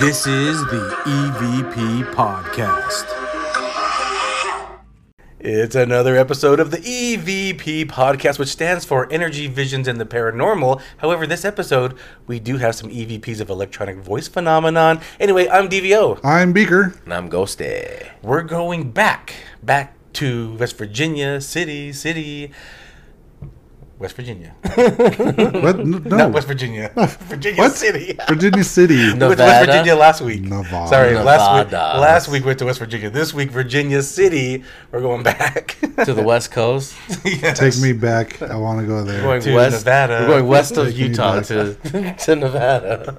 This is the EVP Podcast. It's another episode of the EVP Podcast, which stands for Energy Visions and the Paranormal. However, this episode, we do have some EVPs of electronic voice phenomenon. Anyway, I'm DVO. I'm Beaker. And I'm Ghosty. We're going back, back to West Virginia, city, city. West Virginia. What? No. Not West Virginia. Virginia What? City. Virginia City. We went to West Virginia last week. Nevada. Sorry, last week. Last week went to West Virginia. This week, Virginia City. We're going back To the west coast. Yes. Take me back. I want to go there. Going To west. Nevada. We're going west of Utah to, to Nevada.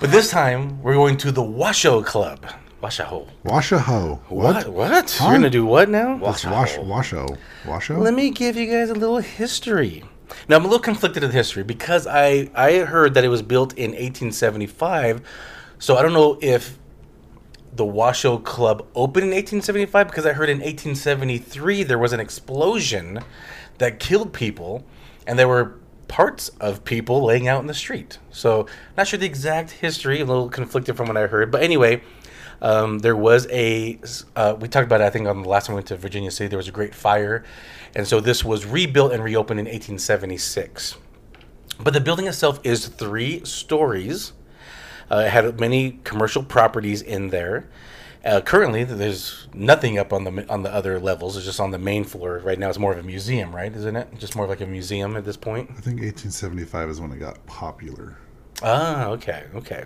But this time, we're going to the Washoe Club. Washoe. Washoe. What? What? Huh? You're gonna do what now? It's Wash, Washoe. Washoe? Let me give you guys a little history. Now I'm a little conflicted with history because I I heard that it was built in 1875, so I don't know if the Washoe Club opened in 1875 because I heard in 1873 there was an explosion that killed people, and there were parts of people laying out in the street. So not sure the exact history, a little conflicted from what I heard, but anyway. Um, there was a, uh, we talked about it, I think, on the last time we went to Virginia City. There was a great fire. And so this was rebuilt and reopened in 1876. But the building itself is three stories. Uh, it had many commercial properties in there. Uh, currently, there's nothing up on the on the other levels. It's just on the main floor. Right now, it's more of a museum, right? Isn't it? Just more of like a museum at this point. I think 1875 is when it got popular. Ah, okay, okay.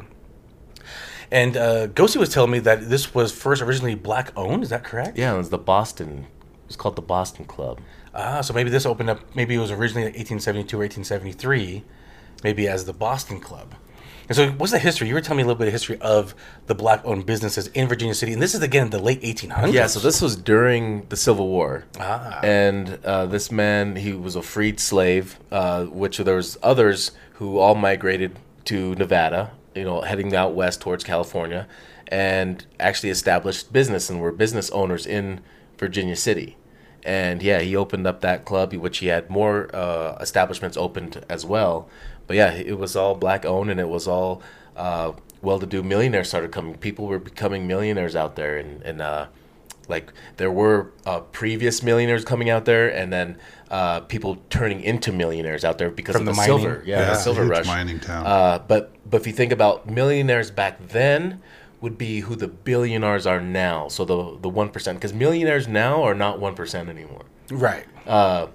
And uh, Ghosty was telling me that this was first originally black owned. Is that correct? Yeah, it was the Boston. It was called the Boston Club. Ah, so maybe this opened up. Maybe it was originally 1872 or 1873, maybe as the Boston Club. And so, what's the history? You were telling me a little bit of history of the black-owned businesses in Virginia City, and this is again the late 1800s. Yeah, so this was during the Civil War. Ah. And uh, this man, he was a freed slave, uh, which there was others who all migrated to Nevada, you know, heading out west towards California, and actually established business and were business owners in Virginia City. And yeah, he opened up that club, which he had more uh, establishments opened as well. But yeah, it was all black owned, and it was all uh, well-to-do millionaires started coming. People were becoming millionaires out there, and and uh, like there were uh, previous millionaires coming out there, and then uh, people turning into millionaires out there because From of the the, mining? silver, yeah, Yeah, the silver huge rush. mining town. Uh, but but if you think about millionaires back then, would be who the billionaires are now. So the the one percent, because millionaires now are not one percent anymore. right. Uh,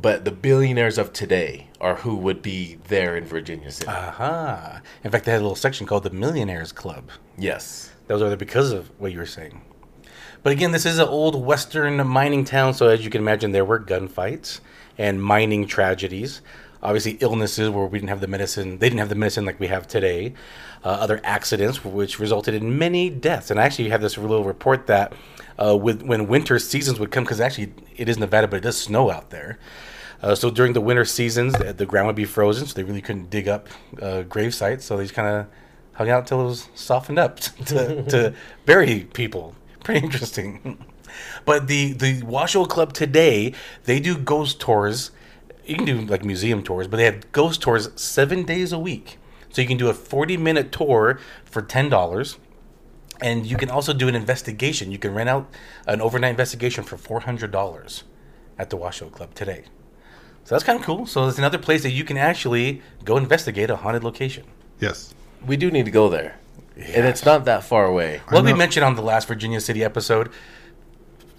but the billionaires of today are who would be there in Virginia City. Aha. In fact, they had a little section called the Millionaires Club. yes. Those are there because of what you were saying. But again, this is an old western mining town, so as you can imagine, there were gunfights and mining tragedies. Obviously, illnesses where we didn't have the medicine, they didn't have the medicine like we have today. Uh, other accidents, which resulted in many deaths. And I actually have this little report that uh, with when winter seasons would come, because actually it is Nevada, but it does snow out there. Uh, so during the winter seasons, the, the ground would be frozen, so they really couldn't dig up uh, grave sites. So they just kind of hung out until it was softened up to, to bury people. Pretty interesting. But the the Washoe Club today, they do ghost tours. You can do like museum tours, but they have ghost tours seven days a week. So you can do a forty minute tour for ten dollars. And you can also do an investigation. You can rent out an overnight investigation for four hundred dollars at the Washoe Club today. So that's kind of cool. So it's another place that you can actually go investigate a haunted location. Yes. We do need to go there. And it's not that far away. What we know. mentioned on the last Virginia City episode,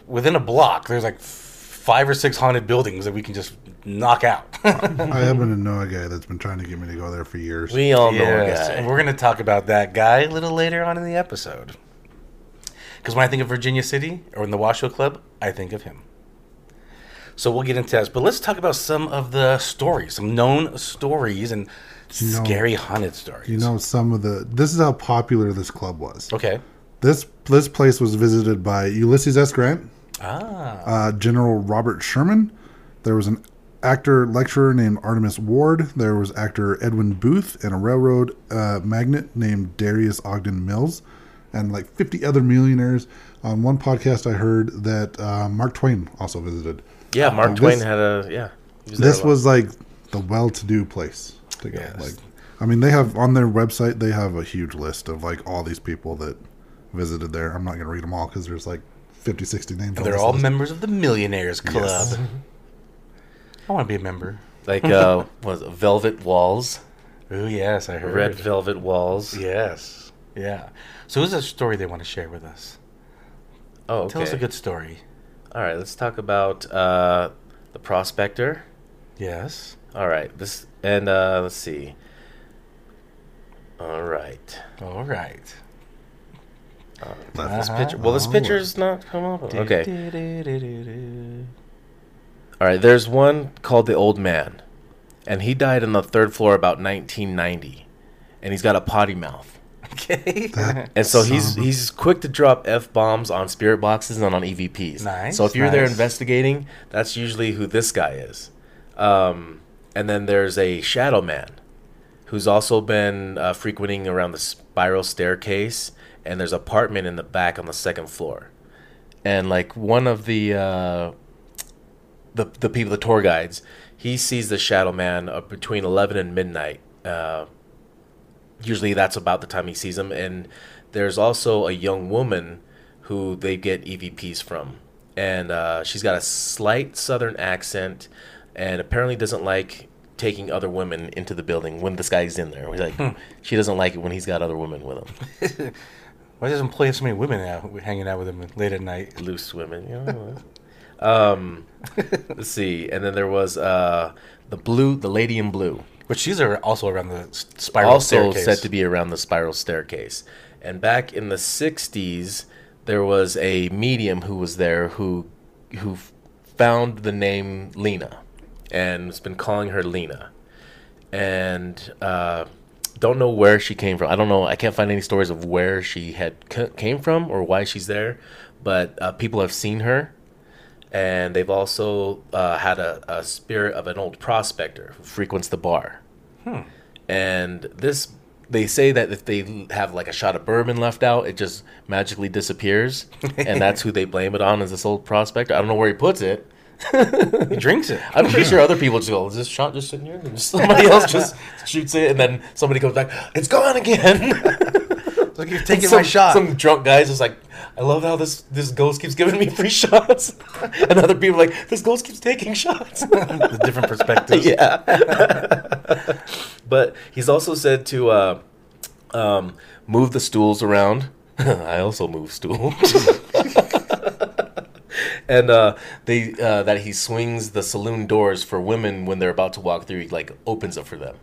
within a block, there's like five or six haunted buildings that we can just knock out. I happen to know a guy that's been trying to get me to go there for years. We all know Yes, a and guy. we're going to talk about that guy a little later on in the episode. Because when I think of Virginia City or in the Washoe Club, I think of him. So we'll get into that. But let's talk about some of the stories, some known stories and You know- scary haunted stories. you know, some of the. This is how popular this club was. Okay. This this place was visited by Ulysses S. Grant, Ah. uh, General Robert Sherman. There was an actor lecturer named Artemus Ward. There was actor Edwin Booth and a railroad uh, magnate named Darius Ogden Mills, and like 50 other millionaires. On one podcast, I heard that uh, Mark Twain also visited. Yeah, Mark This- Twain had a yeah. he there This was like the well-to-do place to go. Yes. Like I mean, they have on their website they have a huge list of like all these people that visited there. I'm not going to read them all because there's like 50, 60 names. on They're all list. members of the Millionaires Club. Yes. I want to be a member. Like uh, was it Velvet Walls, Oh yes, I heard. Red Velvet Walls. Yes. Yeah. So who's a story they want to share with us? Oh, okay. Tell us a good story. All right, let's talk about uh, the Prospector. Yes. All right, this and uh, let's see. All right, All right. This Uh-huh. picture. Well, this picture's not come up. Okay. All right, there's one called the Old Man, and he died on the third floor about 1990, and he's got a potty mouth. Okay. And so he's son of a- he's quick to drop f bombs on spirit boxes and on EVPs. Nice, So if you're there investigating, that's usually who this guy is. Um, and then there's a shadow man, who's also been uh, frequenting around the spiral staircase. And there's an apartment in the back on the second floor. And like one of the uh, the the people, the tour guides, he sees the shadow man uh, between 11 and midnight. Usually that's about the time he sees them. and there's also a young woman who they get evps from. And uh, she's got a slight southern accent and apparently doesn't like taking other women into the building when this guy's in there. He's like she doesn't like it when he's got other women with him. Why doesn't play so many women out hanging out with him late at night? loose women you know um let's see. And then there was uh the blue the lady in blue But she's ar- also around the spiral also staircase. said to be around the spiral staircase. And back in the '60s, there was a medium who was there who who found the name Lena, and has been calling her Lena, and uh, don't know where she came from. I don't know. I can't find any stories of where she had c- came from or why she's there, but uh, people have seen her. And they've also uh, had a, a spirit of an old prospector who frequents the bar. And this they say that if they have like a shot of bourbon left out it just magically disappears. And that's who they blame it on is this old prospector. I don't know where he puts it. He drinks it. i'm pretty sure other people just go is this shot just sitting here? And somebody else just shoots it and then somebody comes back it's gone again Like you're taking some, my shot. some drunk guys is like i love how this this ghost keeps giving me free shots and other people are like this ghost keeps taking shots the different perspectives. yeah. but he's also said to uh, um, move the stools around. I also move stools. and uh, they uh, that he swings the saloon doors for women when they're about to walk through. He like opens it for them.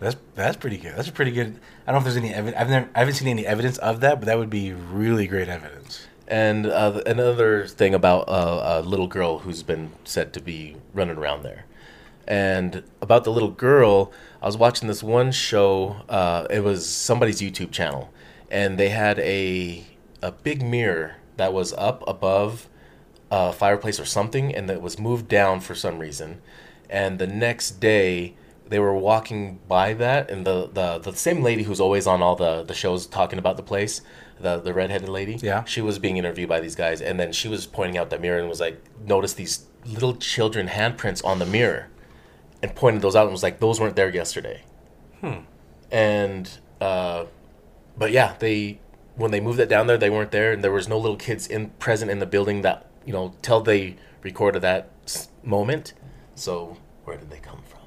That's that's pretty good. That's a pretty good. I don't know if there's any evidence. I've never, I haven't seen any evidence of that, but that would be really great evidence. And uh, another thing about uh, a little girl who's been said to be running around there. And about the little girl, I was watching this one show. Uh, it was somebody's YouTube channel, and they had a a big mirror that was up above a fireplace or something, and that was moved down for some reason. And the next day, they were walking by that, and the the, the same lady who's always on all the, the shows talking about the place, the the redheaded lady, Yeah. she was being interviewed by these guys, and then she was pointing out that mirror and was like, notice these little children handprints on the mirror, and pointed those out and was like, those weren't there yesterday. Hmm. And uh, but yeah, they when they moved it down there, they weren't there, and there was no little kids in present in the building that you know till they recorded that moment. So where did they come from?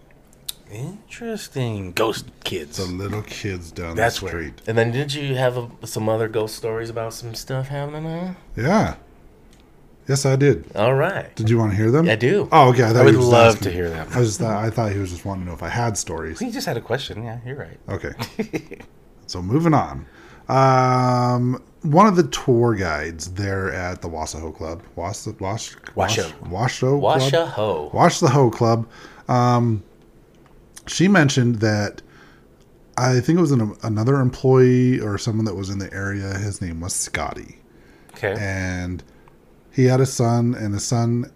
Interesting. Ghost kids. The little kids down That's the where- street. And then did you have a, some other ghost stories about some stuff happening? Huh? Yeah. Yes, I did. All right, Did you want to hear them? I do. Oh, okay. I, I would was love asking- to hear them. I was just, I thought he was just wanting to know if I had stories. He just had a question. Yeah, you're right. Okay. so moving on. Um, one of the tour guides there at the Wassaho Club, Was Wash Washoe. Washoe Club? Washa ho. Wash the Hoe Club. Um, she mentioned that I think it was an, another employee or someone that was in the area. His name was Scotty, Okay. and he had a son, and his son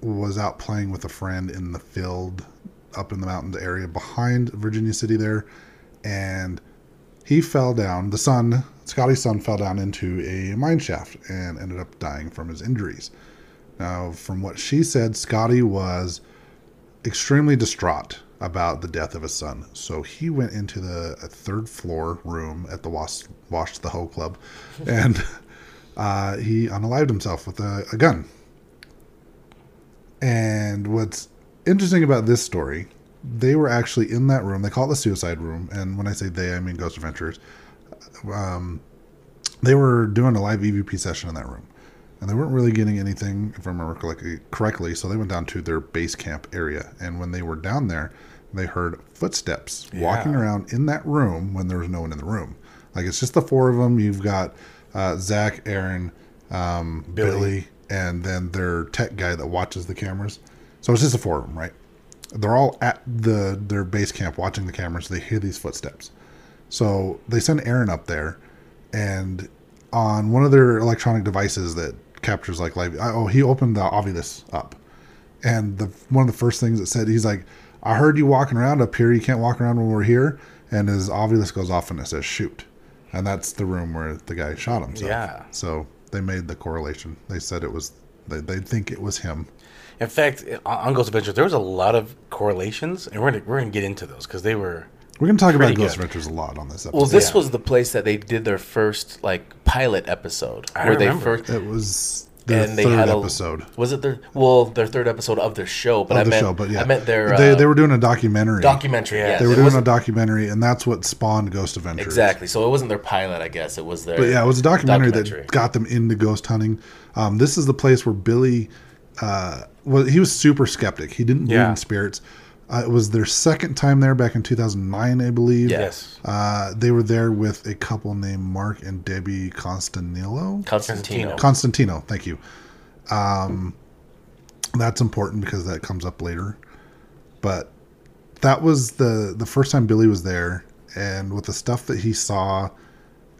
was out playing with a friend in the field up in the mountains area behind Virginia City there, and he fell down. The son, Scotty's son, fell down into a mine shaft and ended up dying from his injuries. Now, from what she said, Scotty was extremely distraught about the death of his son. So he went into the uh, third floor room at the Wash, Wash the Hoe Club and uh, he unalived himself with a, a gun. And what's interesting about this story, they were actually in that room. They call it the suicide room. And when I say they, I mean Ghost Adventures. Um, they were doing a live EVP session in that room. And they weren't really getting anything, if I remember correctly. So they went down to their base camp area. And when they were down there, they heard footsteps walking around in that room when there was no one in the room. Like it's just the four of them. You've got uh, Zach, Aaron, um, Billy. Billy. and then their tech guy that watches the cameras. So it's just the four of them, right? They're all at the their base camp watching the cameras. They hear these footsteps. So they send Aaron up there, and on one of their electronic devices that captures like live. Oh, he opened the Ovilus up, and the one of the first things it said, he's like, "I heard you walking around up here. You can't walk around when we're here." And his Ovilus goes off and it says "shoot," and that's the room where the guy shot himself. Yeah. So they made the correlation. They said it was. They they think it was him. In fact, on on Ghost Adventures, there was a lot of correlations, and we're gonna, we're gonna get into those because they were We're gonna talk about Pretty Ghost good. Adventures a lot on this episode. Well, this Yeah. was the place that they did their first like pilot episode, I where remember. they first it was their and they third had a episode Was it their well their third episode of their show? But of I the meant show, but yeah, I meant their they uh, they were doing a documentary. documentary. Yeah. Yeah, They were it doing a documentary, and that's what spawned Ghost Adventures. exactly. So it wasn't their pilot, I guess. It was their. But yeah, it was a documentary, Documentary. that got them into ghost hunting. Um, this is the place where Billy, uh, well, he was super skeptic. He didn't believe Yeah. in spirits. Uh, it was their second time there back in 2009, I believe. Yes, Uh, they were there with a couple named Mark and Debbie Constantino. Constantino. Constantino, thank you. Um, that's important because that comes up later. But that was the the first time Billy was there, and with the stuff that he saw,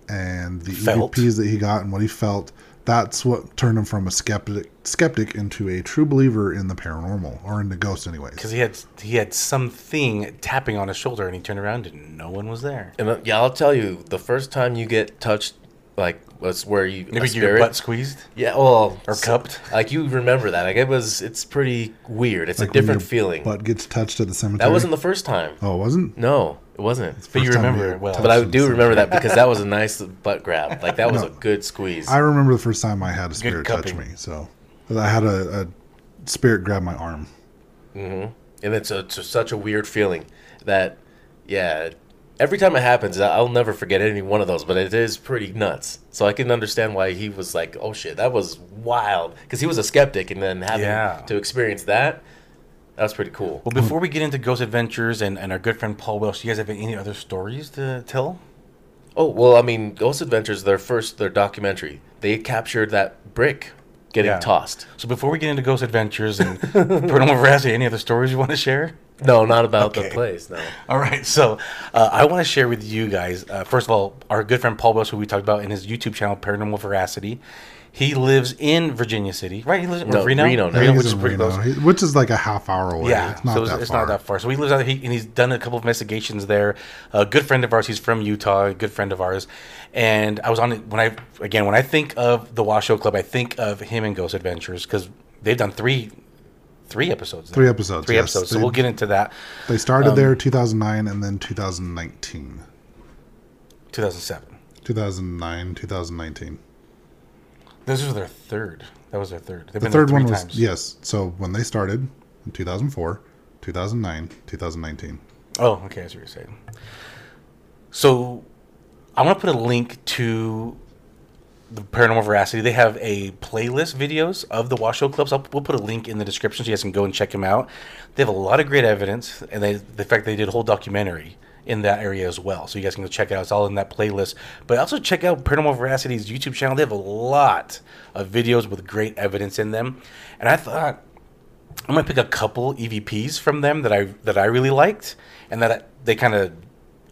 and the Felt. EVPs that he got, and what he felt, that's what turned him from a skeptic skeptic into a true believer in the paranormal or in the ghost, anyways. because he had he had something tapping on his shoulder, and he turned around and no one was there. and uh, yeah, I'll tell you, the first time you get touched, like was where you a Maybe your butt squeezed. Yeah, well, Or s- cupped. Like you remember that? Like it was. It's pretty weird. It's Like a when different your feeling. Butt gets touched at the cemetery. That wasn't the first time. Oh, it wasn't. No, it wasn't. But you remember it well. But I do remember that because that was a nice butt grab. Like that was No. a good squeeze. I remember the first time I had a spirit touch me. So I had a, a spirit grab my arm. Mm-hmm. and it's, a, it's such a weird feeling that, yeah, every time it happens, I'll never forget any one of those. But it is pretty nuts. So I can understand why he was like, "Oh shit, that was wild," because he was a skeptic, and then having Yeah. to experience that, that was pretty cool. Well, before we get into Ghost Adventures and, and our good friend Paul Welsh, do you guys have any other stories to tell? Oh well, I mean, Ghost Adventures, their first, their documentary, they captured that brick getting Yeah. tossed. So before we get into Ghost Adventures and Paranormal Veracity, any other stories you want to share? No, not about Okay. the place. No. All right, so uh, I want to share with you guys. Uh, first of all, our good friend Paul Welsh, who we talked about in his YouTube channel, Paranormal Veracity. He lives in Virginia City, right? He lives in No, Reno, Reno now. I think which is pretty Reno, close. he- which is like a half hour away. Yeah, it's not so that it's, it's far. not that far. So he lives out, he, and he's done a couple of investigations there. A good friend of ours, he's from Utah, a good friend of ours. And I was on it when I again when I think of the Washoe Club, I think of him and Ghost Adventures because they've done three three episodes. Three episodes, Three yes. episodes. So we'll get into that. They Um, started there 2009 and then 2019. 2007. 2009, 2019. This was their third. That was their third. They've The been third three one was times. yes. So when they started in 2004, 2009, 2019. Oh, okay. I see what you're saying. So, I'm gonna put a link to the Paranormal Veracity. They have a playlist videos of the Washoe Clubs. I'll, we'll put a link in the description so you guys can go and check them out. They have a lot of great evidence, and they, the fact they did a whole documentary in that area as well. So you guys can go check it out. It's all in that playlist. But also check out Paranormal Veracity's YouTube channel. They have a lot of videos with great evidence in them. And I thought I'm gonna pick a couple EVPs from them that I that I really liked, and that I, they kind of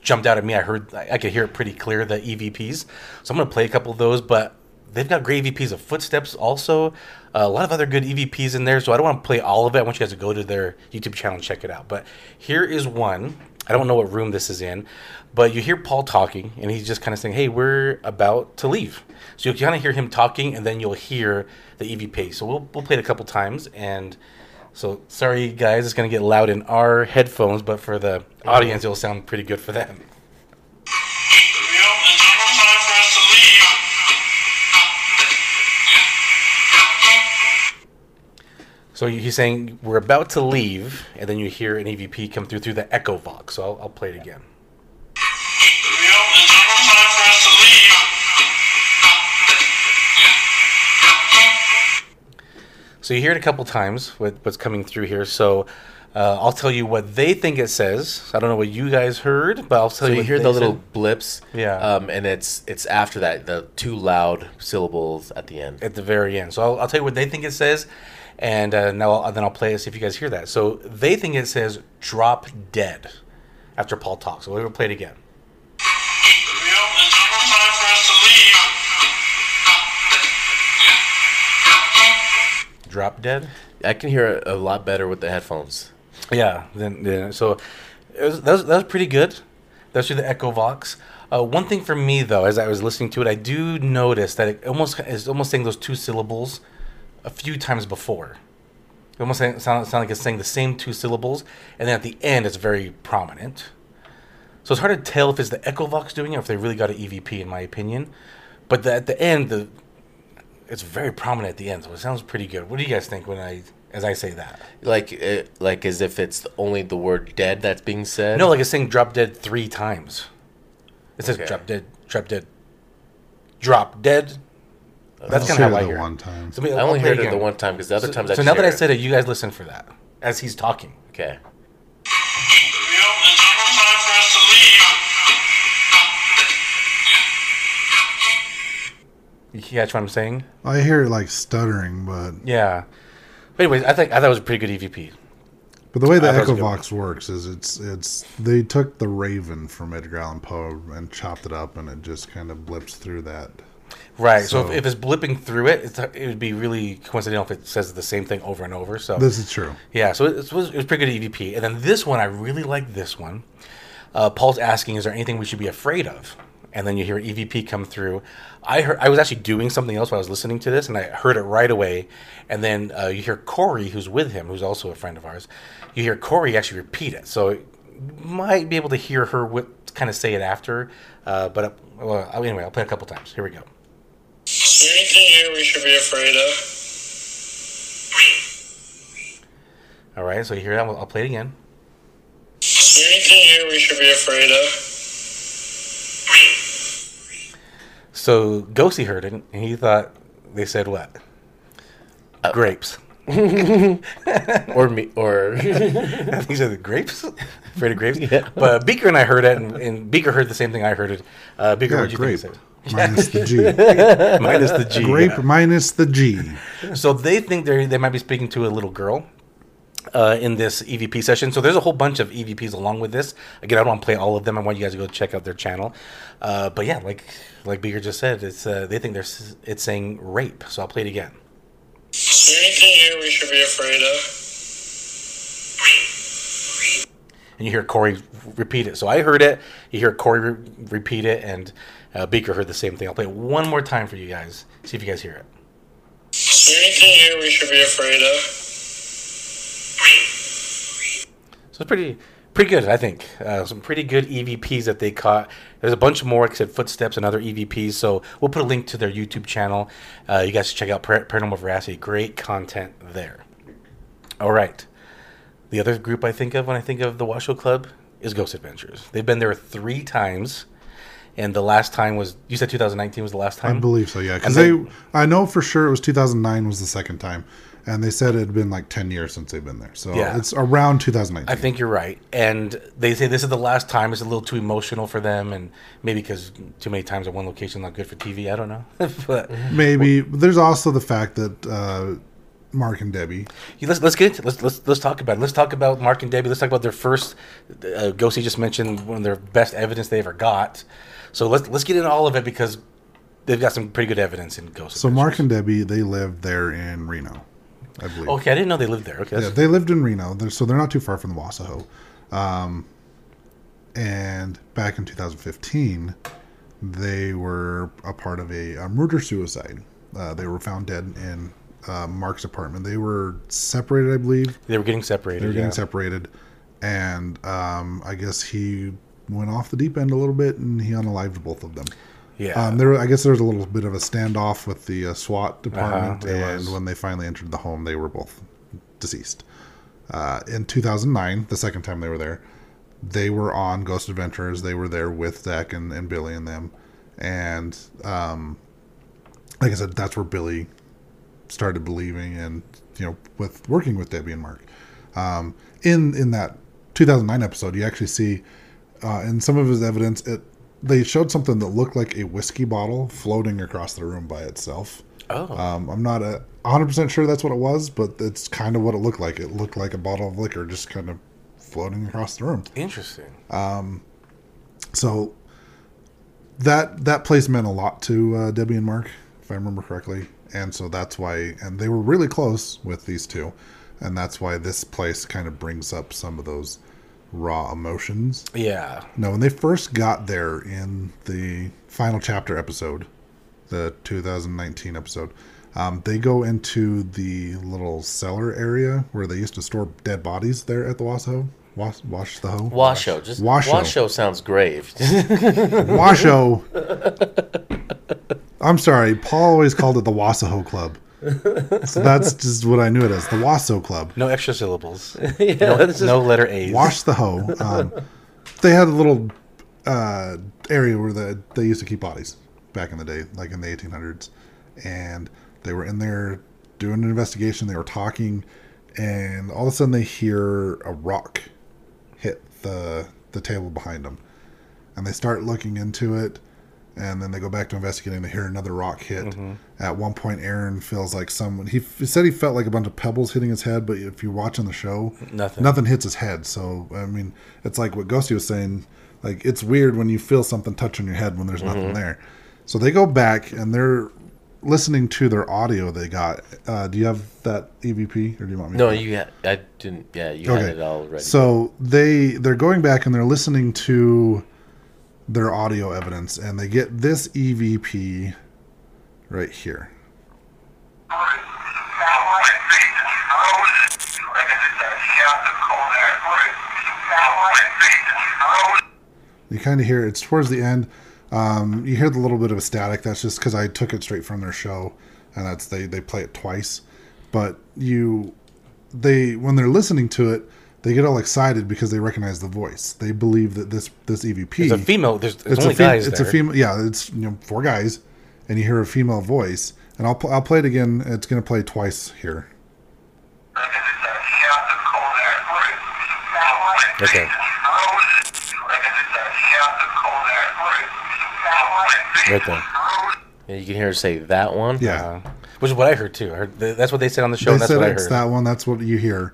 jumped out at me. I heard I, could hear it pretty clear the EVPs, so I'm gonna play a couple of those. But they've got great EVPs of footsteps, also uh, a lot of other good EVPs in there. So I don't want to play all of it. I want you guys to go to their YouTube channel and check it out. But here is one. I don't know what room this is in, but you hear Paul talking, and he's just kind of saying, "Hey, we're about to leave." So you'll kind of hear him talking, and then you'll hear the EVP. So we'll we'll play it a couple times and So sorry, guys, it's gonna get loud in our headphones, but for the oh. audience, it'll sound pretty good for them. Well, it's almost time for us to leave. So he's saying we're about to leave, and then you hear an EVP come through through the Echo Vox. So I'll, I'll play it again. So you hear it a couple times with what's coming through here. So uh, I'll tell you what they think it says. I don't know what you guys heard, but I'll tell So you. you hear the little said blips, Yeah. um, and it's it's after that the two loud syllables at the end. at the very end. So I'll, I'll tell you what they think it says, and uh, now I'll, then I'll play it see if you guys hear that. So they think it says "drop dead" after Paul talks. So we'll play it again. Drop dead. I can hear it a lot better with the headphones. Yeah. Then yeah, so it was, that was that was pretty good. That's through the Echo Vox. Uh, one thing for me though, as I was listening to it, I do notice that it almost is almost saying those two syllables a few times before. It almost sound, sound, sound like it's saying the same two syllables, and then at the end it's very prominent. So it's hard to tell if it's the Echo Vox doing it or if they really got an EVP, in my opinion. But the, at the end, the it's very prominent at the end, so it sounds pretty good. What do you guys think when I as I say that? Like it, like as if it's only the word dead that's being said. No, like it's saying drop dead three times. It says Okay. drop dead, drop dead, drop dead. That's kind of how say I hear. one time. So maybe I I'll only play heard it again. the one time because the other So, times I so just now that hear I said it, you guys listen for that as he's talking. okay. You catch what I'm saying? I hear it like stuttering, but Yeah. But anyways, I think I thought it was a pretty good EVP. but the way the I thought it was a good Echovox works is it's it's they took the Raven from Edgar Allan Poe and chopped it up, and it just kind of blips through that. Right. So, So- if, if it's blipping through it, it's, it would be really coincidental if it says the same thing over and over. So This is true. Yeah, so it was, it was pretty good EVP. And then this one, I really like this one. Uh, Paul's asking, is there anything we should be afraid of? And then you hear EVP come through. I heard I was actually doing something else while I was listening to this, and I heard it right away. And then uh, you hear Corey, who's with him, who's also a friend of ours. You hear Corey actually repeat it, so you might be able to hear her wi- kind of say it after. Uh, but uh, well, anyway, I'll play it a couple times. Here we go. Anything here we should be afraid of? All right, so you hear that? I'll I'll play it again. Anything here we should be afraid of? So Ghosty heard it, and he thought they said what? Grapes. Or me or he said grapes. Afraid of grapes. Yeah. But Beaker and I heard it, and, and Beaker heard the same thing I heard it. Uh, Beaker, Yeah, what do you grape think? it minus the G. Minus the G. Grape yeah. minus the G. So they think they they might be speaking to a little girl. Uh, in this EVP session, so there's a whole bunch of EVPs along with this. Again, I don't want to play all of them. I want you guys to go check out their channel. Uh, but yeah, like like Beaker just said, it's uh, they think there's it's saying rape. So I'll play it again. Anything here we should be afraid of? and you hear Corey repeat it. So I heard it. You hear Corey re- repeat it, and uh, Beaker heard the same thing. I'll play it one more time for you guys. See if you guys hear it. anything here we should be afraid of? So it's pretty pretty good, I think. Uh, some pretty good EVPs that they caught. There's a bunch more, said, Footsteps and other EVPs. So we'll put a link to their YouTube channel. Uh, you guys should check out Par- Paranormal Veracity. Great content there. All right. The other group I think of when I think of the Washoe Club is Ghost Adventures. They've been there three times. And the last time was, you said 2019 was the last time. I believe so, yeah. Because And they, I know for sure it was 2009 was the second time, and they said it had been like 10 years since they've been there. So Yeah. it's around 2019. I think you're right. And they say this is the last time. It's a little too emotional for them. And maybe because too many times at one location not good for TV. I don't know. but maybe there's also the fact that uh, Mark and Debbie. Yeah, let's let's get into, let's let's let's talk about it. Let's talk about Mark and Debbie. Let's talk about their first. Uh, Ghosty just mentioned one of their best evidence they ever got. So let's let's get into all of it because they've got some pretty good evidence in Ghost. So Mark and Debbie, they lived there in Reno, I believe. okay, I didn't know they lived there. Okay, Yeah, they lived in Reno, they're, so they're not too far from the Wassaho. Um, and back in 2015, they were a part of a, a murder suicide. Uh, they were found dead in uh, Mark's apartment. They were separated, I believe. They were getting separated. They were getting yeah. separated, and um, I guess he went off the deep end a little bit, and he unalived both of them. Yeah. Um, there, I guess there was a little bit of a standoff with the uh, SWAT department, Uh-huh, and was. when they finally entered the home, they were both deceased. Uh, in 2009, the second time they were there, they were on Ghost Adventures. They were there with Zach and, and Billy and them, and um, like I said, that's where Billy started believing and you know with working with Debbie and Mark. Um, in in that 2009 episode, you actually see uh, in some of his evidence it they showed something that looked like a whiskey bottle floating across the room by itself. oh. Um, I'm not a 100% sure that's what it was, but it's kind of what it looked like. It looked like a bottle of liquor just kind of floating across the room. Interesting. Um, So that that place meant a lot to uh, Debbie and Mark, if I remember correctly, and so that's why. And they were really close with these two, and that's why this place kind of brings up some of those raw emotions. Yeah. No, when they first got there in the final chapter episode, the 2019 episode, um, they go into the little cellar area where they used to store dead bodies there at the Washo. Wash, wash the hoe. Washo. Just Washo. Washo sounds grave. Washo. I'm sorry, Paul always called it the Wassaho Club. So that's just what I knew it as the Wasso Club. No extra syllables. yeah, No, just- no letter A's. Wash the hoe. Um, they had a little uh, area where the, they used to keep bodies back in the day, like in the 1800s. And they were in there doing an investigation. They were talking, and all of a sudden they hear a rock hit the the table behind them. And they start looking into it, and then they go back to investigating. They hear another rock hit. At one point, Aaron feels like someone. He, he said he felt like a bunch of pebbles hitting his head, but if you're watching the show, Nothing. nothing hits his head. So I mean, it's like what Ghosty was saying. Like it's weird when you feel something touching your head when there's nothing there. So they go back and they're listening to their audio they got. Uh, do you have that EVP, or do you want me? No, to? you. Ha- I didn't. Yeah, you had it all ready. So they they're going back and they're listening to their audio evidence, and they get this EVP right here. You kind of hear it's towards the end. Um, you hear the little bit of a static. That's just because I took it straight from their show, and that's they they play it twice. But you, they when they're listening to it, they get all excited because they recognize the voice. They believe that this this EVP It's a female. There's, there's it's only a fem- guys it's there. a female. Yeah, it's you know four guys, and you hear a female voice. And I'll I'll play it again. It's gonna play twice here. Okay. Right there. Yeah, you can hear her say that one. Yeah. Uh, which is what I heard too. I heard th- that's what they said on the show. they that's said what I it's heard. that one. That's what you hear,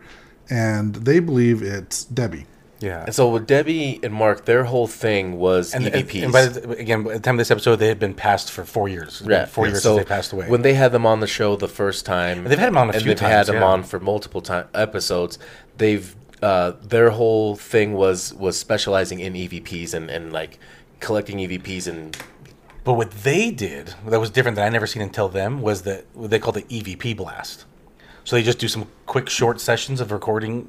and they believe it's Debbie. yeah. And so with Debbie and Mark, their whole thing was And, and, EVPs. and by the, again, by the time of this episode, they had been passed for four years. Yeah, four yeah. years so since they passed away. When they had them on the show the first time, They've had them on a and few they've had times, them yeah. on for multiple time episodes. They've uh, their whole thing was was specializing in EVPs and, and like collecting EVPs and But what they did that was different that I never seen until them was that what they called the EVP blast. So they just do some quick short sessions of recording,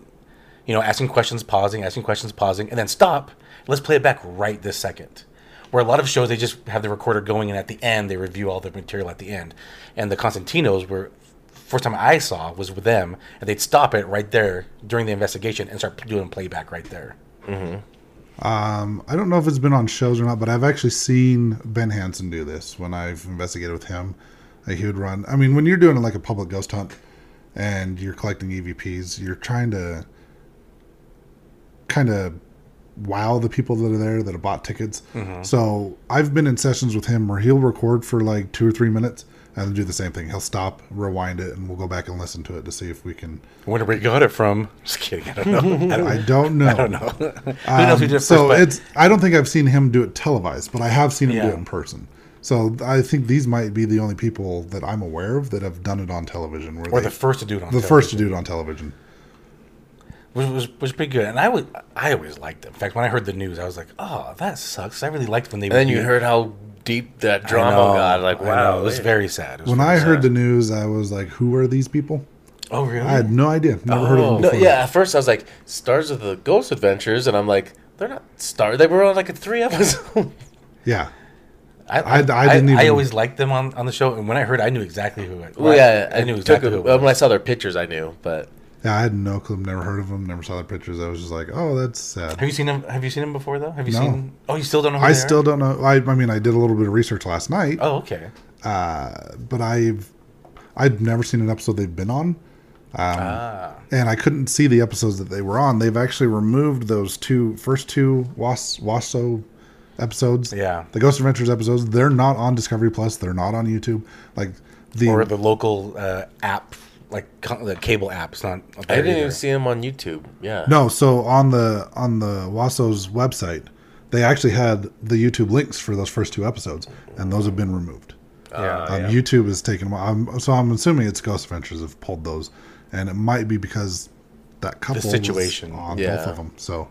you know, asking questions, pausing, asking questions, pausing, and then stop. Let's play it back right this second. Where a lot of shows they just have the recorder going and at the end they review all the material at the end. And the Constantinos were first time I saw was with them and they'd stop it right there during the investigation and start doing playback right there. Um, I don't know if it's been on shows or not, but I've actually seen Ben Hansen do this when I've investigated with him. He would run. I mean, when you're doing like a public ghost hunt and you're collecting EVPs, you're trying to kind of wow the people that are there that have bought tickets. Mm-hmm. So I've been in sessions with him where he'll record for like two or three minutes and do the same thing. He'll stop, rewind it, and we'll go back and listen to it to see if we can. Wonder where you got it from. Just kidding. I don't know. I don't, I don't know. I don't know. Who knows who um, did it first, so but- it's I don't think I've seen him do it televised, but I have seen him do it in person. So I think these might be the only people that I'm aware of that have done it on television. Where or they- the first to do it on the first to do it on television. which was was pretty good. And I would I always liked it. In fact, when I heard the news, I was like, oh, that sucks. I really liked when they. and then you reviewed- heard how deep that drama know, got. Like, wow, know, it was very sad. Was When very I heard sad. the news, I was like, "Who are these people?" oh really? I had no idea. Never heard of Oh. them No, yeah. At first, I was like, "Stars of the Ghost Adventures," and I'm like, "They're not stars. They were on like a three episode." Yeah. I, I- I I, didn't I, even- always liked them on, on the show, and when I heard, I knew exactly who it. well, yeah, I, knew took exactly a- who it When I saw their pictures, I knew, but Yeah, I had no clue. Never heard of them. Never saw their pictures. I was just like, "Oh, that's sad." Have you seen them? Have you seen them before though? Have you No. seen? Oh, you still don't know? Who I they are? still don't know. I, I mean, I did a little bit of research last night, Oh, okay. uh, but I've I'd never seen an episode they've been on, ah, and I couldn't see the episodes that they were on. They've actually removed those two first two Was Wasso episodes. Yeah. the Ghost Adventures episodes. They're not on Discovery Plus. They're not on YouTube. Like the or the local uh, app, like the cable app. It's not. I didn't either. even see them on YouTube. Yeah, No, so on the on the Wasso's website, they actually had the YouTube links for those first two episodes, and those have been removed. Yeah. Um, yeah. YouTube has taken them. I'm, so I'm assuming it's Ghost Adventures have pulled those, and it might be because that couple was situation. on Yeah. both of them. So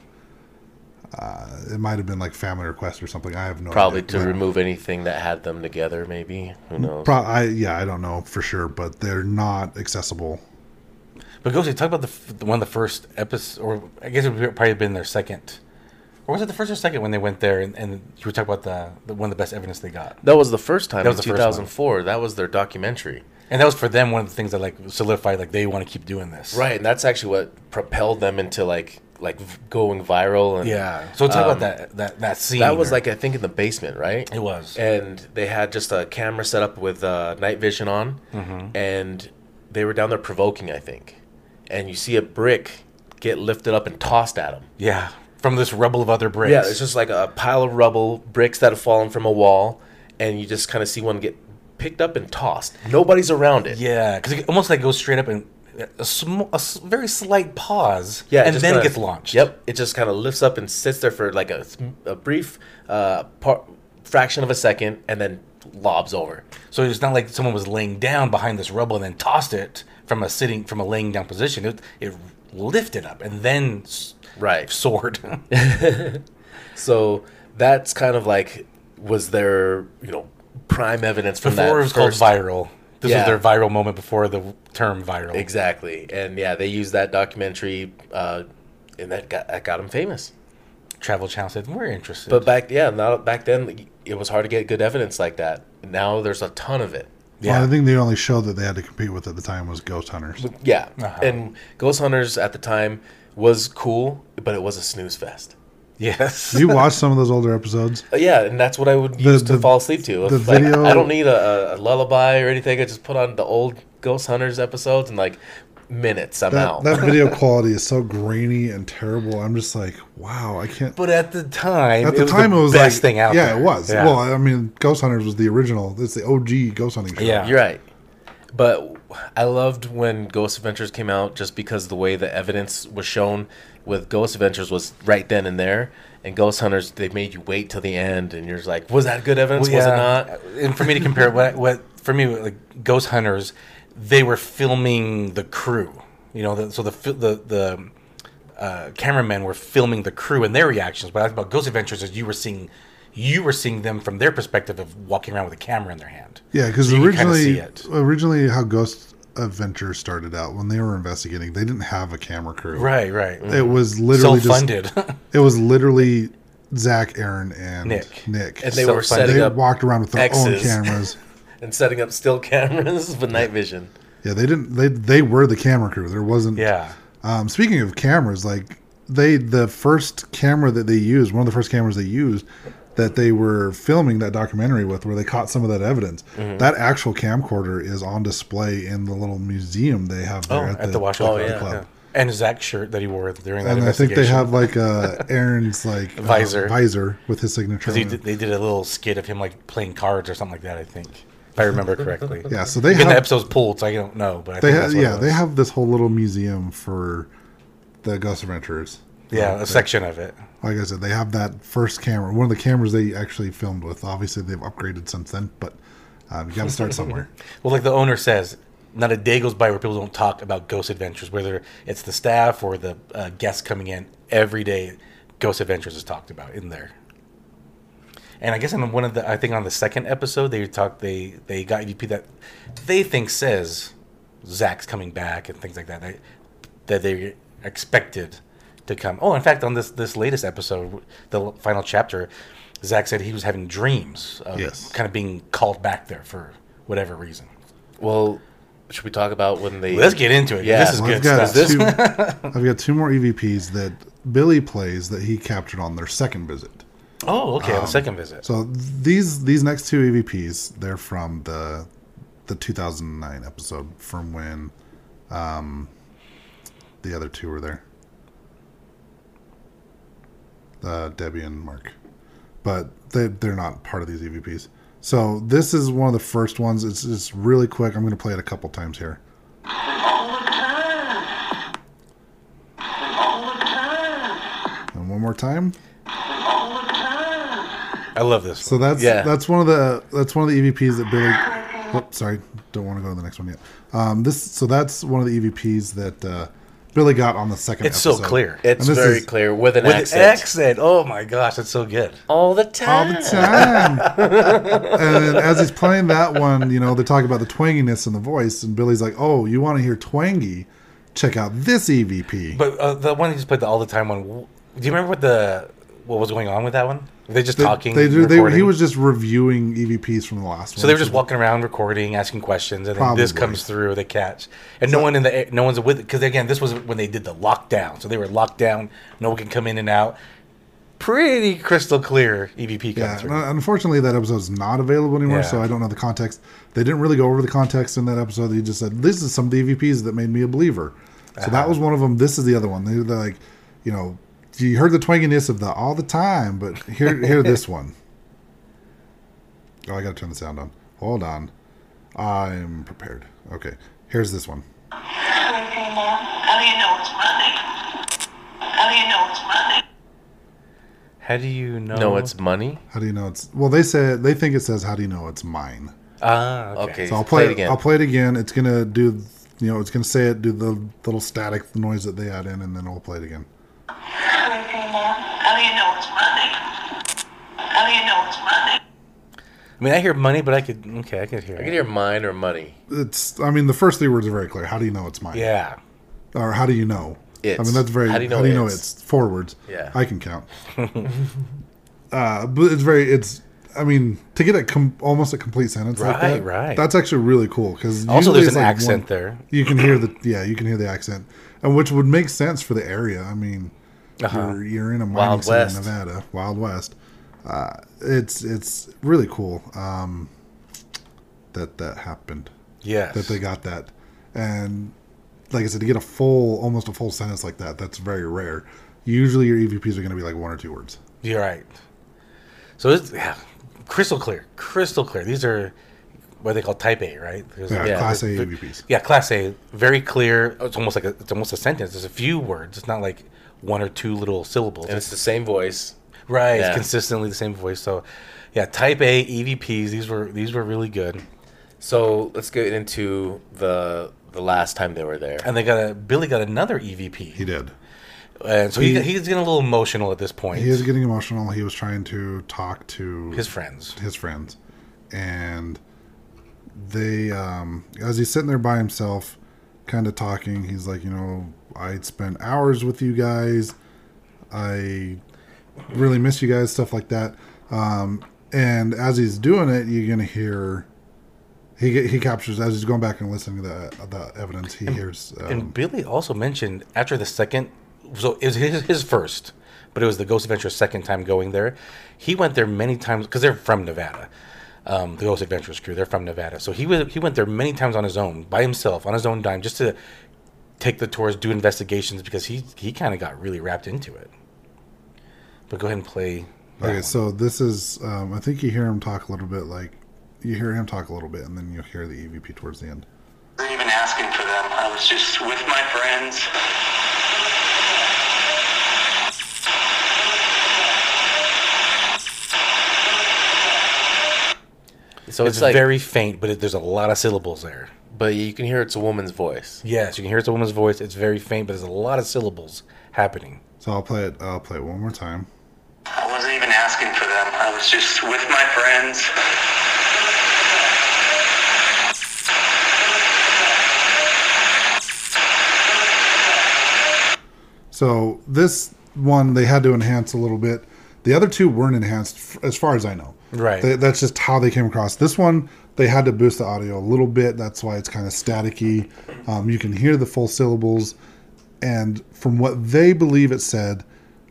uh, it might have been like family request or something. I have no idea. probably idea. to But remove anything that had them together. Maybe who knows? Pro- I yeah, I don't know for sure, but they're not accessible. But Ghosty, talk about the, one of the first episodes, or I guess it would probably been their second, or was it the first or second when they went there and, and you were talking about the, the one of the best evidence they got, that was the first time That in was the first one. 2004. That was their documentary. and that was for them one of the things that like solidified like they want to keep doing this. Right, and that's actually what propelled them into like like going viral. And Yeah. So talk Um, about that that that scene. that was or- like I think in the basement, right? it was. and they had just a camera set up with uh, night vision on, Mm-hmm. and they were down there provoking, I think. And you see a brick get lifted up and tossed at them. yeah. From this rubble of other bricks. Yeah, it's just like a pile of rubble, bricks that have fallen from a wall, and you just kind of see one get picked up and tossed. Nobody's around it. Yeah, because it almost like goes straight up and a, small, a very slight pause. Yeah, and then kinda- it gets launched. Yep, it just kind of lifts up and sits there for like a, a brief uh, par- fraction of a second, and then lobs over. So it's not like someone was laying down behind this rubble and then tossed it from a sitting from a laying down position. It, it lifted up and then s- Right. soared. So that's kind of like was there you know prime evidence from before that it was first- called viral. This Yeah. was their viral moment before the term viral. Exactly, and yeah, they used that documentary, uh, and that got that got them famous. Travel Channel said we're interested. But back yeah, now back then it was hard to get good evidence like that. Now there's a ton of it. yeah, Well, I think the only show that they had to compete with at the time was Ghost Hunters. Yeah, Uh-huh. and Ghost Hunters at the time was cool, but it was a snooze fest. Yes. you watch some of those older episodes? Uh, yeah, and that's what I would The- use to the- fall asleep to. the like, video- I don't need a, a lullaby or anything. I just put on the old Ghost Hunters episodes and like minutes. I'm That, out. that video quality is so grainy and terrible. I'm just like, wow, I can't. but at the time, At the it was time, the it was best like, thing out yeah, there. it was. Yeah. Well, I mean, Ghost Hunters was the original. It's the OG ghost hunting show. Yeah. You're right. But I loved when Ghost Adventures came out just because the way the evidence was shown with Ghost Adventures was right then and there. And Ghost Hunters, they made you wait till the end, and you're just like, was that good evidence? Well, Was it not? And for me to compare, what what for me like Ghost Hunters, they were filming the crew. You know, the, so the the the uh, cameramen were filming the crew and their reactions. But about Ghost Adventures is you were seeing you were seeing them from their perspective of walking around with a camera in their hand. Yeah, because So you kinda originally, see it. originally how Ghost Adventure started out when they were investigating, they didn't have a camera crew. Right, right. It was literally. Self-funded. It was literally Zach, Aaron, and Nick. Nick. And they So were funny. setting they up walked around with their own cameras. and setting up still cameras with night vision. Yeah, they didn't. They they were the camera crew. There wasn't. yeah. Um, speaking of cameras, like they the first camera that they used, one of the first cameras they used that they were filming that documentary with, where they caught some of that evidence. Mm-hmm. That actual camcorder is on display in the little museum they have Oh, there at, at, the, Washington oh, yeah, Club. Club. And Zach's shirt that he wore during that And I think they have like uh, Aaron's like uh, Visor. visor with his signature. Because he on it. did, they did a little skit of him like playing cards or something like that. I think, if I remember correctly. Yeah, so they have the episode's pulled, so I don't know. But I they have yeah they have this whole little museum for the Ghost Adventures. yeah Uh, a section of it. Like I said, they have that first camera, one of the cameras they actually filmed with. Obviously, they've upgraded since then, but um, you got to start somewhere. Well, like the owner says, not a day goes by where people don't talk about Ghost Adventures, whether it's the staff or the uh, guests coming in. Every day, Ghost Adventures is talked about in there. And I guess in one of the, I think on the second episode, they talked, they they got EVP that they think says Zach's coming back and things like that. They, that they expected to come. Oh, in fact, on this this latest episode, the final chapter, Zach said he was having dreams of Yes. kind of being called back there for whatever reason. Well, should we talk about when they? Let's get into it. Yeah. this is Well, good I've got stuff. two. I've got two more EVPs that Billy plays that he captured on their second visit. Oh, okay. on Um, the second visit. So these these next two EVPs, they're from the the 2009 episode from when um, the other two were there. Uh, Debbie and Mark, but they they're not part of these EVPs. So this is one of the first ones. It's just really quick. I'm going to play it a couple times here. All the time. All the time. And one more time. All the time. I love this. So that's Yeah. that's one of the that's one of the EVPs that Billy. Oops, sorry, don't want to go to the next one yet. Um, this so that's one of the EVPs that uh, Billy got on the second. It's so clear. It's And very is- clear with an With accent. the accent. Oh my gosh, it's so good. all the time. all the time. and as he's playing that one, you know, they're talking about the twanginess in the voice, and Billy's like, "Oh, you want to hear twangy? Check out this E EVP." But uh, the one he just played the all the time one. Do you remember what the what was going on with that one? Were they just they, talking. they, do- they, he was just reviewing EVPs from the last one. So they were just walking around recording, asking questions, and then this comes through They catch, and no one in the no one's with because again this was when they did the lockdown, so they were locked down. No one can come in and out. Pretty crystal clear EVP comes Yeah, through. unfortunately, that episode is not available anymore, Yeah. so I don't know the context. They didn't really go over the context in that episode. They just said, "This is some of the EVPs that made me a believer." So Uh-huh. that was one of them. This is the other one. They, they're like, you know, you heard the twanginess of the all the time, but here, hear this one. Oh, I gotta turn the sound on. Hold on, I'm prepared. Okay, here's this one. How do you know it's Monday? How do you know it's Monday? How do you know? No, it's money. How do you know it's? Well, they say they think it says, "How do you know it's mine?" ah okay. Okay. So I'll play, Play it again. I'll play it again. It's gonna do, you know, it's gonna say it, do the little static noise that they add in, and then we'll play it again. How do you know it's Monday? How do you know it's Monday? I mean, I hear money, but I could okay, I could hear. I it. can hear mine or money. It's, I mean, the first three words are very clear. How do you know it's mine? Yeah, Or how do you know? I mean, that's very. How do you know it's? it's? four words? Yeah. I can count. uh, but it's very. It's. I mean, to get a com- almost a complete sentence like Right, that, right. That's actually really cool because Also, there's an accent there. You can hear the yeah, you can hear the accent, and which would make sense for the area. I mean, Uh-huh. you're you're in a mining Wild city in Nevada, Wild West. Uh, it's it's really cool um, that that happened yes. that they got that, and like I said, to get a full almost a full sentence like that, that's very rare. Usually, your EVPs are going to be like one or two words. You're right. So it's yeah, crystal clear, crystal clear. These are what they call Type A, right? There's Yeah, Yeah. Class A E the- EVPs. Yeah, Class A, very clear. It's almost like a, it's almost a sentence. There's a few words. It's not like one or two little syllables. And it's the same voice. right. yeah. It's consistently the same voice. So, yeah, Type A EVPs. These were these were really good. So let's get into the the last time they were there. And they got a Billy got another EVP. He did. And so he, He- he's getting a little emotional at this point. He is getting emotional. He was trying to talk to his friends. his friends, and they, um, as he's sitting there by himself, kind of talking, he's like, you know, I'd spent hours with you guys. I really miss you guys, stuff like that. Um, and as he's doing it, you're gonna hear. He, he captures as he's going back and listening to the, the evidence. He hears um, And Billy also mentioned after the second, so it was his, his first, but it was the Ghost Adventure second time going there. He went there many times because they're from Nevada. Um, the Ghost Adventures crew, they're from Nevada. So he was, he went there many times on his own, by himself, on his own dime, just to take the tours, do investigations because he he kind of got really wrapped into it. But go ahead and play. that Okay, one. so this is. Um, I think you hear him talk a little bit. Like you hear him talk a little bit, and then you'll hear the EVP towards the end. wasn't even asking for them. I was just with my friends. So it's, it's, like, very faint, but it, there's a lot of syllables there. but you can hear it's a woman's voice. Yes, you can hear it's a woman's voice. It's very faint, but there's a lot of syllables happening. So I'll play it. I'll play it one more time. I wasn't even asking for them. I was was just with my friends. So this one they had to enhance a little bit. The other two weren't enhanced, as far as I know. Right. They- that's just how they came across. This one they had to boost the audio a little bit. That's why it's kind of staticky. Um, you can hear the full syllables, and from what they believe it said,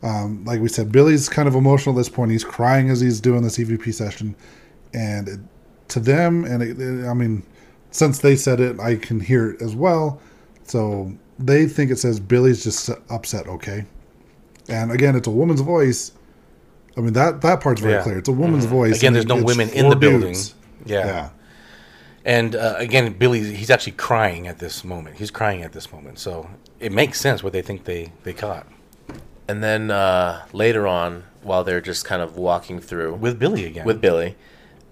um, like we said, Billy's kind of emotional at this point. He's crying as he's doing this EVP session, and it, to them, and it, it- I mean, since they said it, I can hear it as well. So they think it says Billy's just upset. Okay, and again, it's a woman's voice. I mean that that part's very Yeah. clear. It's a woman's voice. Again, there's no women in the building. Yeah. Yeah. And uh, again, Billy, he's actually crying at this moment. He's crying at this moment. So it makes sense what they think they, they caught And then uh, later on, while they're just kind of walking through with Billy again. with Billy,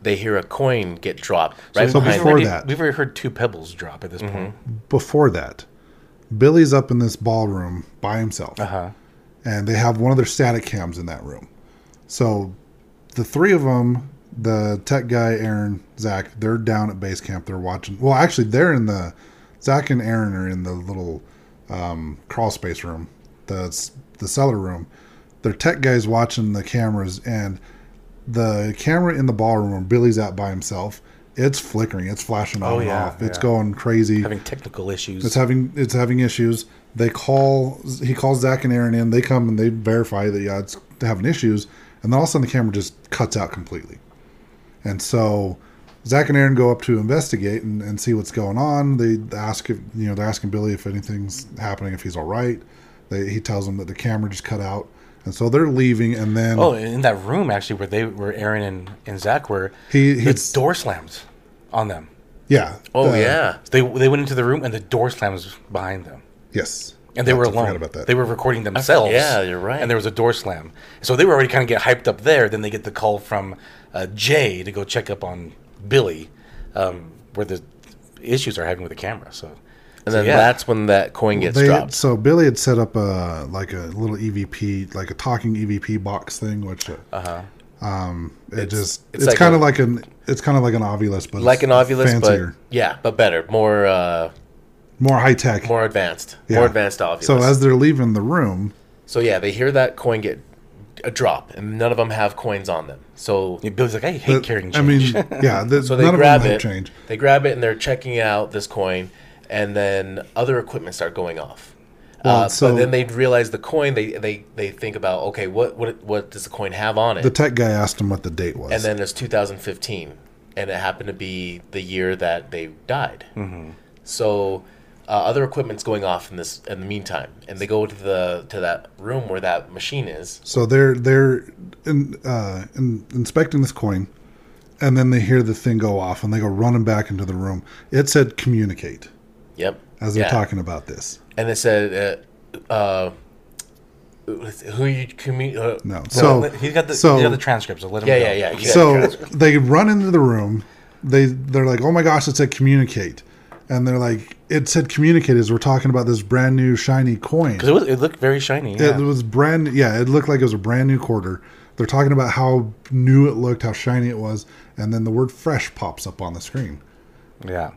they hear a coin get dropped right So behind before already, that- We've already heard two pebbles drop at this point. Before that, Billy's up in this ballroom by himself, Uh huh. and they have one of their static cams in that room. So the three of them, the tech guy, Aaron, Zach, they're down at base camp. They're watching. Well, actually, they're in the. Zach and Aaron are in the little um, crawl space room, the the cellar room. Their tech guys watching the cameras, and the camera in the ballroom where Billy's at by himself. It's flickering. It's flashing on Oh, and yeah, off. It's yeah. going crazy. Having technical issues. It's having it's having issues. They call he calls Zach and Aaron in. They come and they verify that yeah it's having issues, and then all of a sudden the camera just cuts out completely. And so Zach and Aaron go up to investigate and, and see what's going on. They ask if you know they're asking Billy if anything's happening, if he's all right. They, he tells them that the camera just cut out, and so they're leaving. And then oh, in that room actually where they where Aaron and, and Zach were, He- the he's- door slams on them. yeah, Oh uh, yeah, They they went into the room and the door slams behind them. yes, And they Yes, were I forgot alone. about that. They were recording themselves. yeah, you're right. And there was a door slam. So they were already kind of get hyped up there. Then they get the call from uh, Jay to go check up on Billy, um, where the issues are having with the camera. So, and so, then yeah. that's when that coin gets They- dropped. So Billy had set up a like a little EVP, like a talking EVP box thing, which uh, um, it It's- just it's it's, like kind of like an it's kind of like an Ovilus, but like an Ovilus, fancier, but yeah, but better, more uh, more high tech, more advanced, Yeah. more advanced Ovilus. So as they're leaving the room, So yeah, they hear that coin get a drop, and none of them have coins on them. So Yeah, Billy's like, I hate the- carrying change. I mean, yeah, the, so they none grab of them it. have change. They grab it and they're checking out this coin, and then other equipment start going off. Well, uh, so- but then they realize the coin. They they they think about okay, what what what does the coin have on it? The tech guy asked him what the date was, and then it's 2015, and it happened to be the year that they died. Mm-hmm. So uh, other equipment's going off in this in the meantime, and they go to the to that room where that machine is. So they're they're in, uh, in, inspecting this coin, and then they hear the thing go off, and they go running back into the room. It said communicate Yep. as they're Yeah. talking about this. and it said, uh, uh, "Who you commu- uh, No, So so he's got the so- he's got the transcripts. So let him Yeah, go. yeah, yeah. So the they run into the room. They they're like, oh my gosh, it said communicate, and they're like, it said communicate as we're talking about this brand new shiny coin. Because it, was- it looked very shiny. It was brand. Yeah, it looked like it was a brand new quarter. They're talking about how new it looked, how shiny it was, and then the word fresh pops up on the screen. yeah.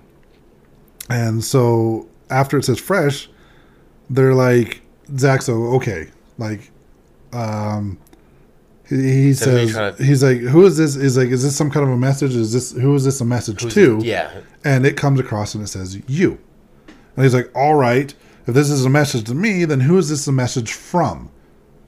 And so after it says fresh, they're like, Zach's so okay. Like, um, he, So says, to- he's like, who is this? Is like, is this some kind of a message? Is this, who is this a message to? Yeah. And it comes across and it says, you. And he's like, all right, if this is a message to me, then who is this a message from?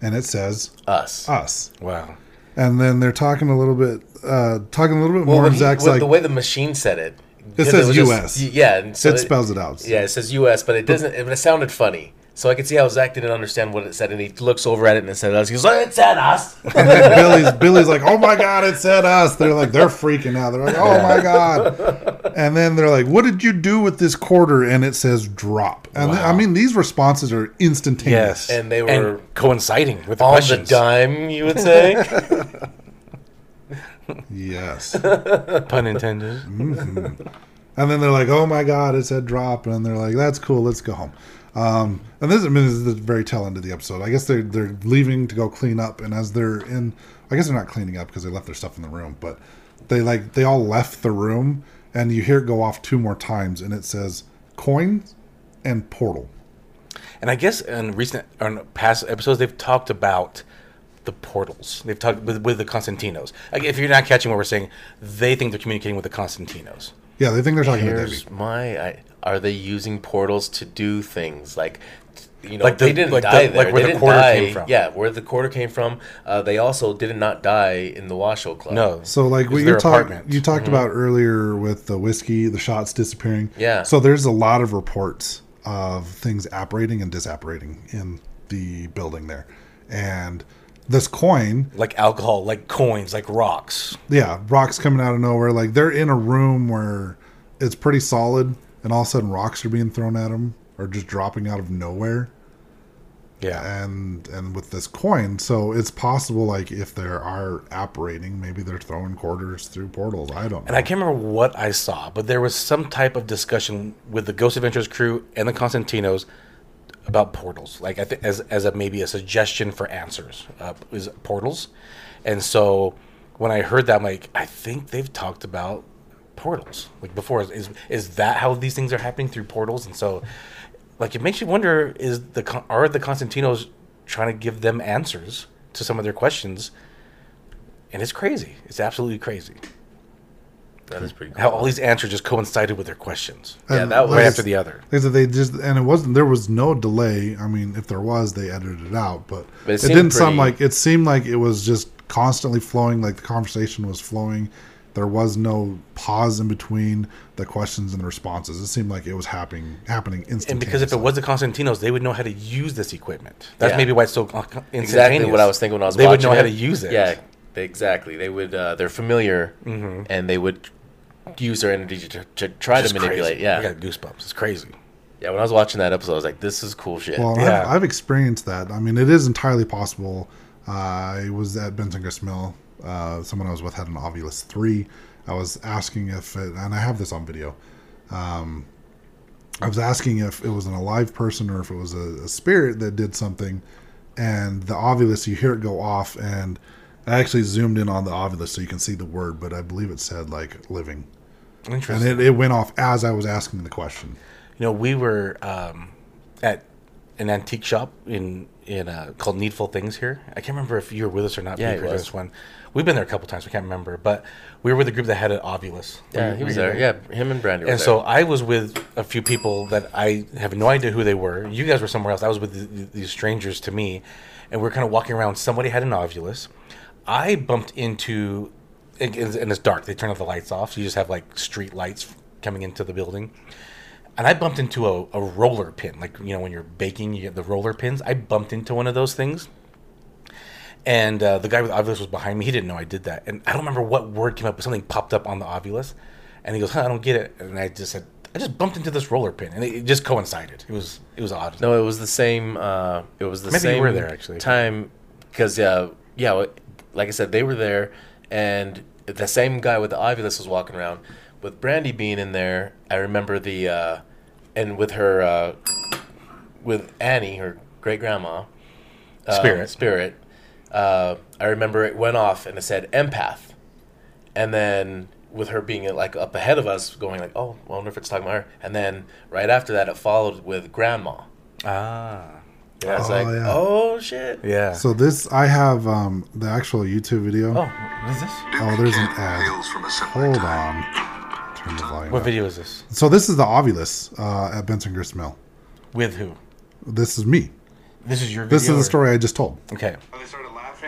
And it says, Us. us. Wow. And then they're talking a little bit, uh, talking a little bit well, more. he- Zach's well, like, the way the machine said it, It says just- US. yeah, and so it spells it out. Yeah, it says U.S., but it doesn't. But it sounded funny, so I could see how Zach didn't understand what it said, and he looks over at it and it said us. He goes, "Oh, "It said us." And then Billy's Billy's like, "Oh my god, it said us." They're like, they're freaking out. They're like, "Oh my god!" And then they're like, "What did you do with this quarter?" And it says drop. And Wow. I mean, these responses are instantaneous. Yes. And they were- coinciding with the On the dime, you would say. Yes. Pun intended. Mm-hmm. And then they're like, "Oh my god, it said drop," and they're like, "That's cool, let's go home." Um, and this, I mean, this is the very tail end of the episode. I guess they're they're leaving to go clean up, and as they're in, I guess they're not cleaning up because they left their stuff in the room, but they like they all left the room, and you hear it go off two more times, and it says coins and portal. And I guess in recent on past episodes they've talked about the portals. They've talked with, with the Constantinos. Like, if you're not catching what we're saying, they think they're communicating with the Constantinos. Yeah, they think they're talking to Debbie. Here's my. I, are they using portals to do things like? You know, Like the- they didn't like the- die like where they the quarter die, came from. Yeah, where the quarter came from. Uh, they also did not die in the Washoe Club. No. So like It what was you their talked apartment. you talked about earlier with the whiskey, the shots disappearing. Yeah. So there's a lot of reports of things apparating and disapparating in the building there, and this coin, Like alcohol, like coins, like rocks. yeah, rocks coming out of nowhere. Like they're in a room where it's pretty solid, and all of a sudden rocks are being thrown at them or just dropping out of nowhere. Yeah. and and with this coin so it's possible like if there are apparating maybe they're throwing quarters through portals i don't know And I can't remember what I saw, but there was some type of discussion with the Ghost Adventures crew and the Constantinos about portals, like I think as as a maybe a suggestion for answers, uh, is portals. And so when I heard that, I'm like, I think they've talked about portals like before. Is is that how these things are happening through portals? And so, like, it makes you wonder: is the are the Constantinos trying to give them answers to some of their questions? And it's crazy. It's absolutely crazy that is pretty cool. how all these answers just coincided with their questions Yeah, that was- right like after the other. Like they just and it wasn't there was no delay. I mean, if there was, they edited it out, but, But it it, didn't sound like it seemed like it was just constantly flowing. Like the conversation was flowing. There was no pause in between the questions and the responses. It seemed like it was happening happening instantaneously. And because if it was the Constantinos, they would know how to use this equipment. That's Yeah. maybe why it's so instantaneous. exactly what I was thinking when I was They would watching know how to use it. Yeah, they, exactly. They would. Uh, they're familiar, Mm-hmm. and they would use their energy to, to try It's to manipulate. crazy. Yeah, I got goosebumps. It's crazy. yeah. When I was watching that episode, I was like, "This is cool shit." Well, Yeah. I've, I've experienced that. I mean, it is entirely possible. Uh, I was at Benson Grist Mill. Uh, someone I was with had an Ovilus 3. I was asking if it, and I have this on video. Um, I was asking if it was an alive person or if it was a, a spirit that did something. And the Ovilus, you hear it go off, and I actually zoomed in on the Ovilus so you can see the word, but I believe it said like living. And Interesting. it, it went off as I was asking the question. you know, we were um, at an antique shop in in uh, called Needful Things here. I can't remember if you were with us or not. Yeah, Pete, he was. this one. We've been there a couple times. We can't remember, but we were with a group that had an Ovilus. yeah, he was you there. Yeah, him and Brandy. Were And there. so I was with a few people that I have no idea who they were. You guys were somewhere else. I was with th- these strangers to me, and we are kind of walking around. Somebody had an ovilus. I bumped into, and and it's dark. They turn off the lights off. So you just have like street lights coming into the building. And I bumped into a, a roller pin, like you know when you're baking, you get the roller pins. I bumped into one of those things, and uh, the guy with the ovilus was behind me. He didn't know I did that, and I don't remember what word came up, but something popped up on the ovilus, and he goes, huh, "I don't get it," and I just said, "I just bumped into this roller pin," and it, just coincided. It was it was odd. No, it was the same. Uh, it was the Maybe same. were there, actually. Time, because yeah, yeah. Like I said, they were there, and the same guy with the ovilus was walking around. With Brandy being in there, I remember the, uh, and with her, uh, with Annie, her great grandma, uh, Spirit. spirit. Uh, I remember it went off and it said empath, and then with her being like up ahead of us, going like, "Oh, I wonder if it's talking about her." And then right after that, it followed with grandma. Ah, Yeah, I was Oh, like, yeah. oh shit. yeah. So this, I have um, the actual YouTube video. oh, what is this? Oh, there's an ad. Hold on. Turn the volume What up. video is this? So this is the Ovilus uh, at Benson Grist Mill. With who? This is me. This is your video. This is the story I just told. Okay.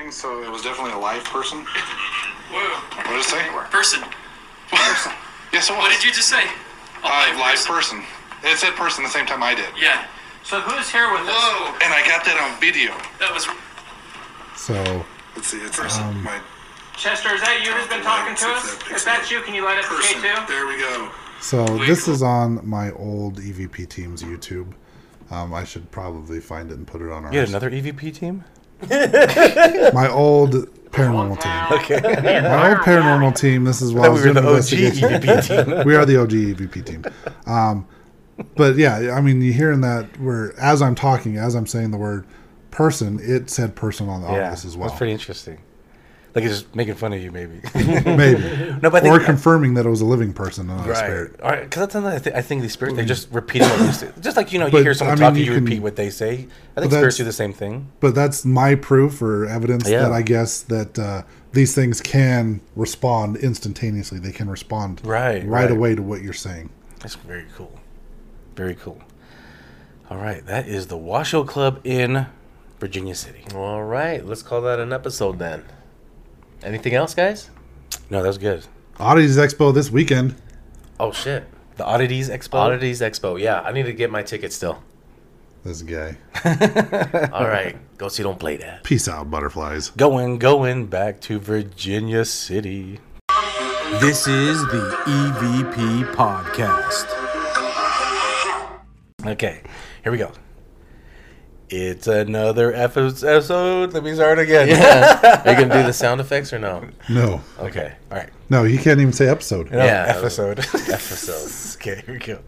They started laughing, so it was definitely a live person. Whoa. What did it say? Person. Person. yes, it was. What did you just say? A Uh, live person. It said person the same time I did. Yeah. So who's here with us? Whoa! And I got that on video. That was So Let's see, it's Um, my. Chester. Is that you who's been talking to us? If that's you, can you light up the Person. K2? There we go. so this is on my old EVP team's YouTube. Um, I should probably find it and put it on our. You had another EVP team? my old paranormal team. Okay. My old paranormal team. This is why I we was were doing the OG investigation. EVP team. we are the OG EVP team. Um, but yeah, I mean, you hearing that where as I'm talking, as I'm saying the word person, it said person on the Yeah, office as well. that's pretty interesting. Like it's just making fun of you, maybe. Maybe. no, but I or confirming that it was a living person, not a spirit. all right, because that's another. I, th- I think these spirits they just repeating what you say. Just like you know, you But, hear someone I mean, talking, you you, can- repeat what they say. I think spirits do the same thing. But that's my proof or evidence Yeah. that I guess that uh, these things can respond instantaneously. They can respond Right, right, right. away to what you're saying. That's very cool. Very cool. All right, that is the Washoe Club in Virginia City. All right, let's call that an episode then. Anything else, guys? No, that's good. Oddities Expo this weekend. Oh shit, The Oddities Expo. Oddities Expo. Yeah, I need to get my ticket still. This guy. All right, go see. Don't play that. Peace out, butterflies. Going, going back to Virginia City. This is the EVP podcast. Okay, here we go. It's another episode. Let me start again. Yeah. Are you gonna do the sound effects or no? No. Okay. All right. No, you can't even say episode. No, Yeah. Episode. Episode. okay, here we go.